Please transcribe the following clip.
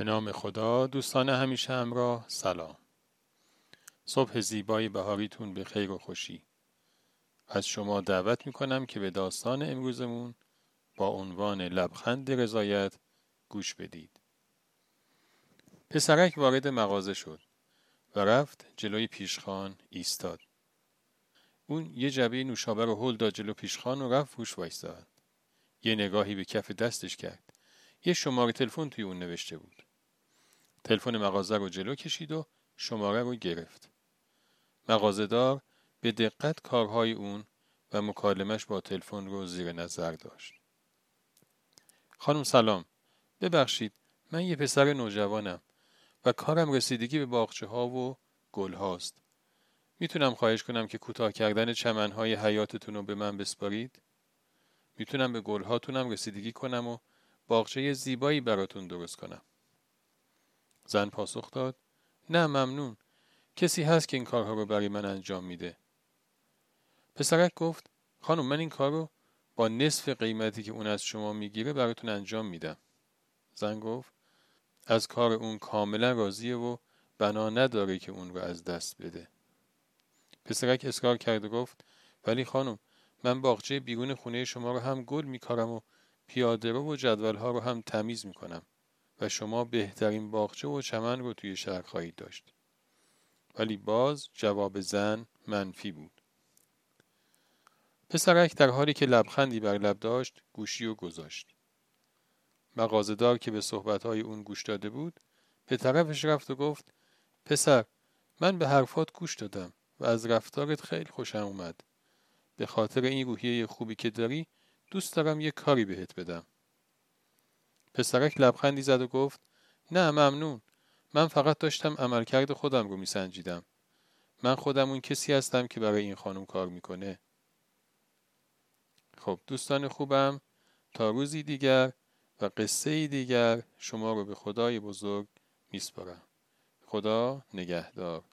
به نام خدا دوستان همیشه همراه سلام. صبح زیبای بهاریتون به خیر و خوشی. از شما دعوت می‌کنم که به داستان امروزمون با عنوان لبخند رضایت گوش بدید. پسرک وارد مغازه شد و رفت جلوی پیشخان ایستاد. اون یه جبه نوشابه رو هل داد جلو پیشخان و رفت روش وایستاد. یه نگاهی به کف دستش کرد. یه شماره تلفن توی اون نوشته بود. تلفن مغازه رو جلو کشید و شماره رو گرفت. مغازهدار به دقت کارهای اون و مکالمش با تلفن رو زیر نظر داشت. خانم سلام. ببخشید من یه پسر نوجوانم و کارم رسیدگی به باغچه ها و گل هاست. می‌تونم خواهش کنم که کوتاه کردن چمنهای حیاتتون رو به من بسپارید؟ می‌تونم به گل هاتونم رسیدگی کنم و باغچه زیبایی براتون درست کنم. زن پاسخ داد. نه ممنون. کسی هست که این کارها رو برای من انجام میده؟ پسرک گفت خانم من این کار رو با نصف قیمتی که اون از شما می‌گیره براتون انجام میدم. زن گفت از کار اون کاملا راضیه و بنا نداره که اون رو از دست بده. پسرک اصرار کرد و گفت ولی خانم من باغچه بیرون خونه شما رو هم گل میکارم و پیاده رو و جدول ها رو هم تمیز می‌کنم. و شما بهترین باغچه و چمن رو توی شهر خواهید داشت. ولی باز جواب زن منفی بود. پسرک در حالی که لبخندی بر لب داشت گوشی و گذاشت. مغازهدار که به صحبتهای اون گوش داده بود به طرفش رفت و گفت پسر من به حرفات گوش دادم و از رفتارت خیلی خوشم اومد. به خاطر این روحیه خوبی که داری دوست دارم یه کاری بهت بدم. پسرک لبخندی زد و گفت نه ممنون. من فقط داشتم عملکرد خودم رو میسنجیدم. من خودم اون کسی هستم که برای این خانم کار می‌کنه. خب دوستان خوبم تا روزی دیگر و قصه دیگر شما رو به خدای بزرگ میسپارم. خدا نگهدار.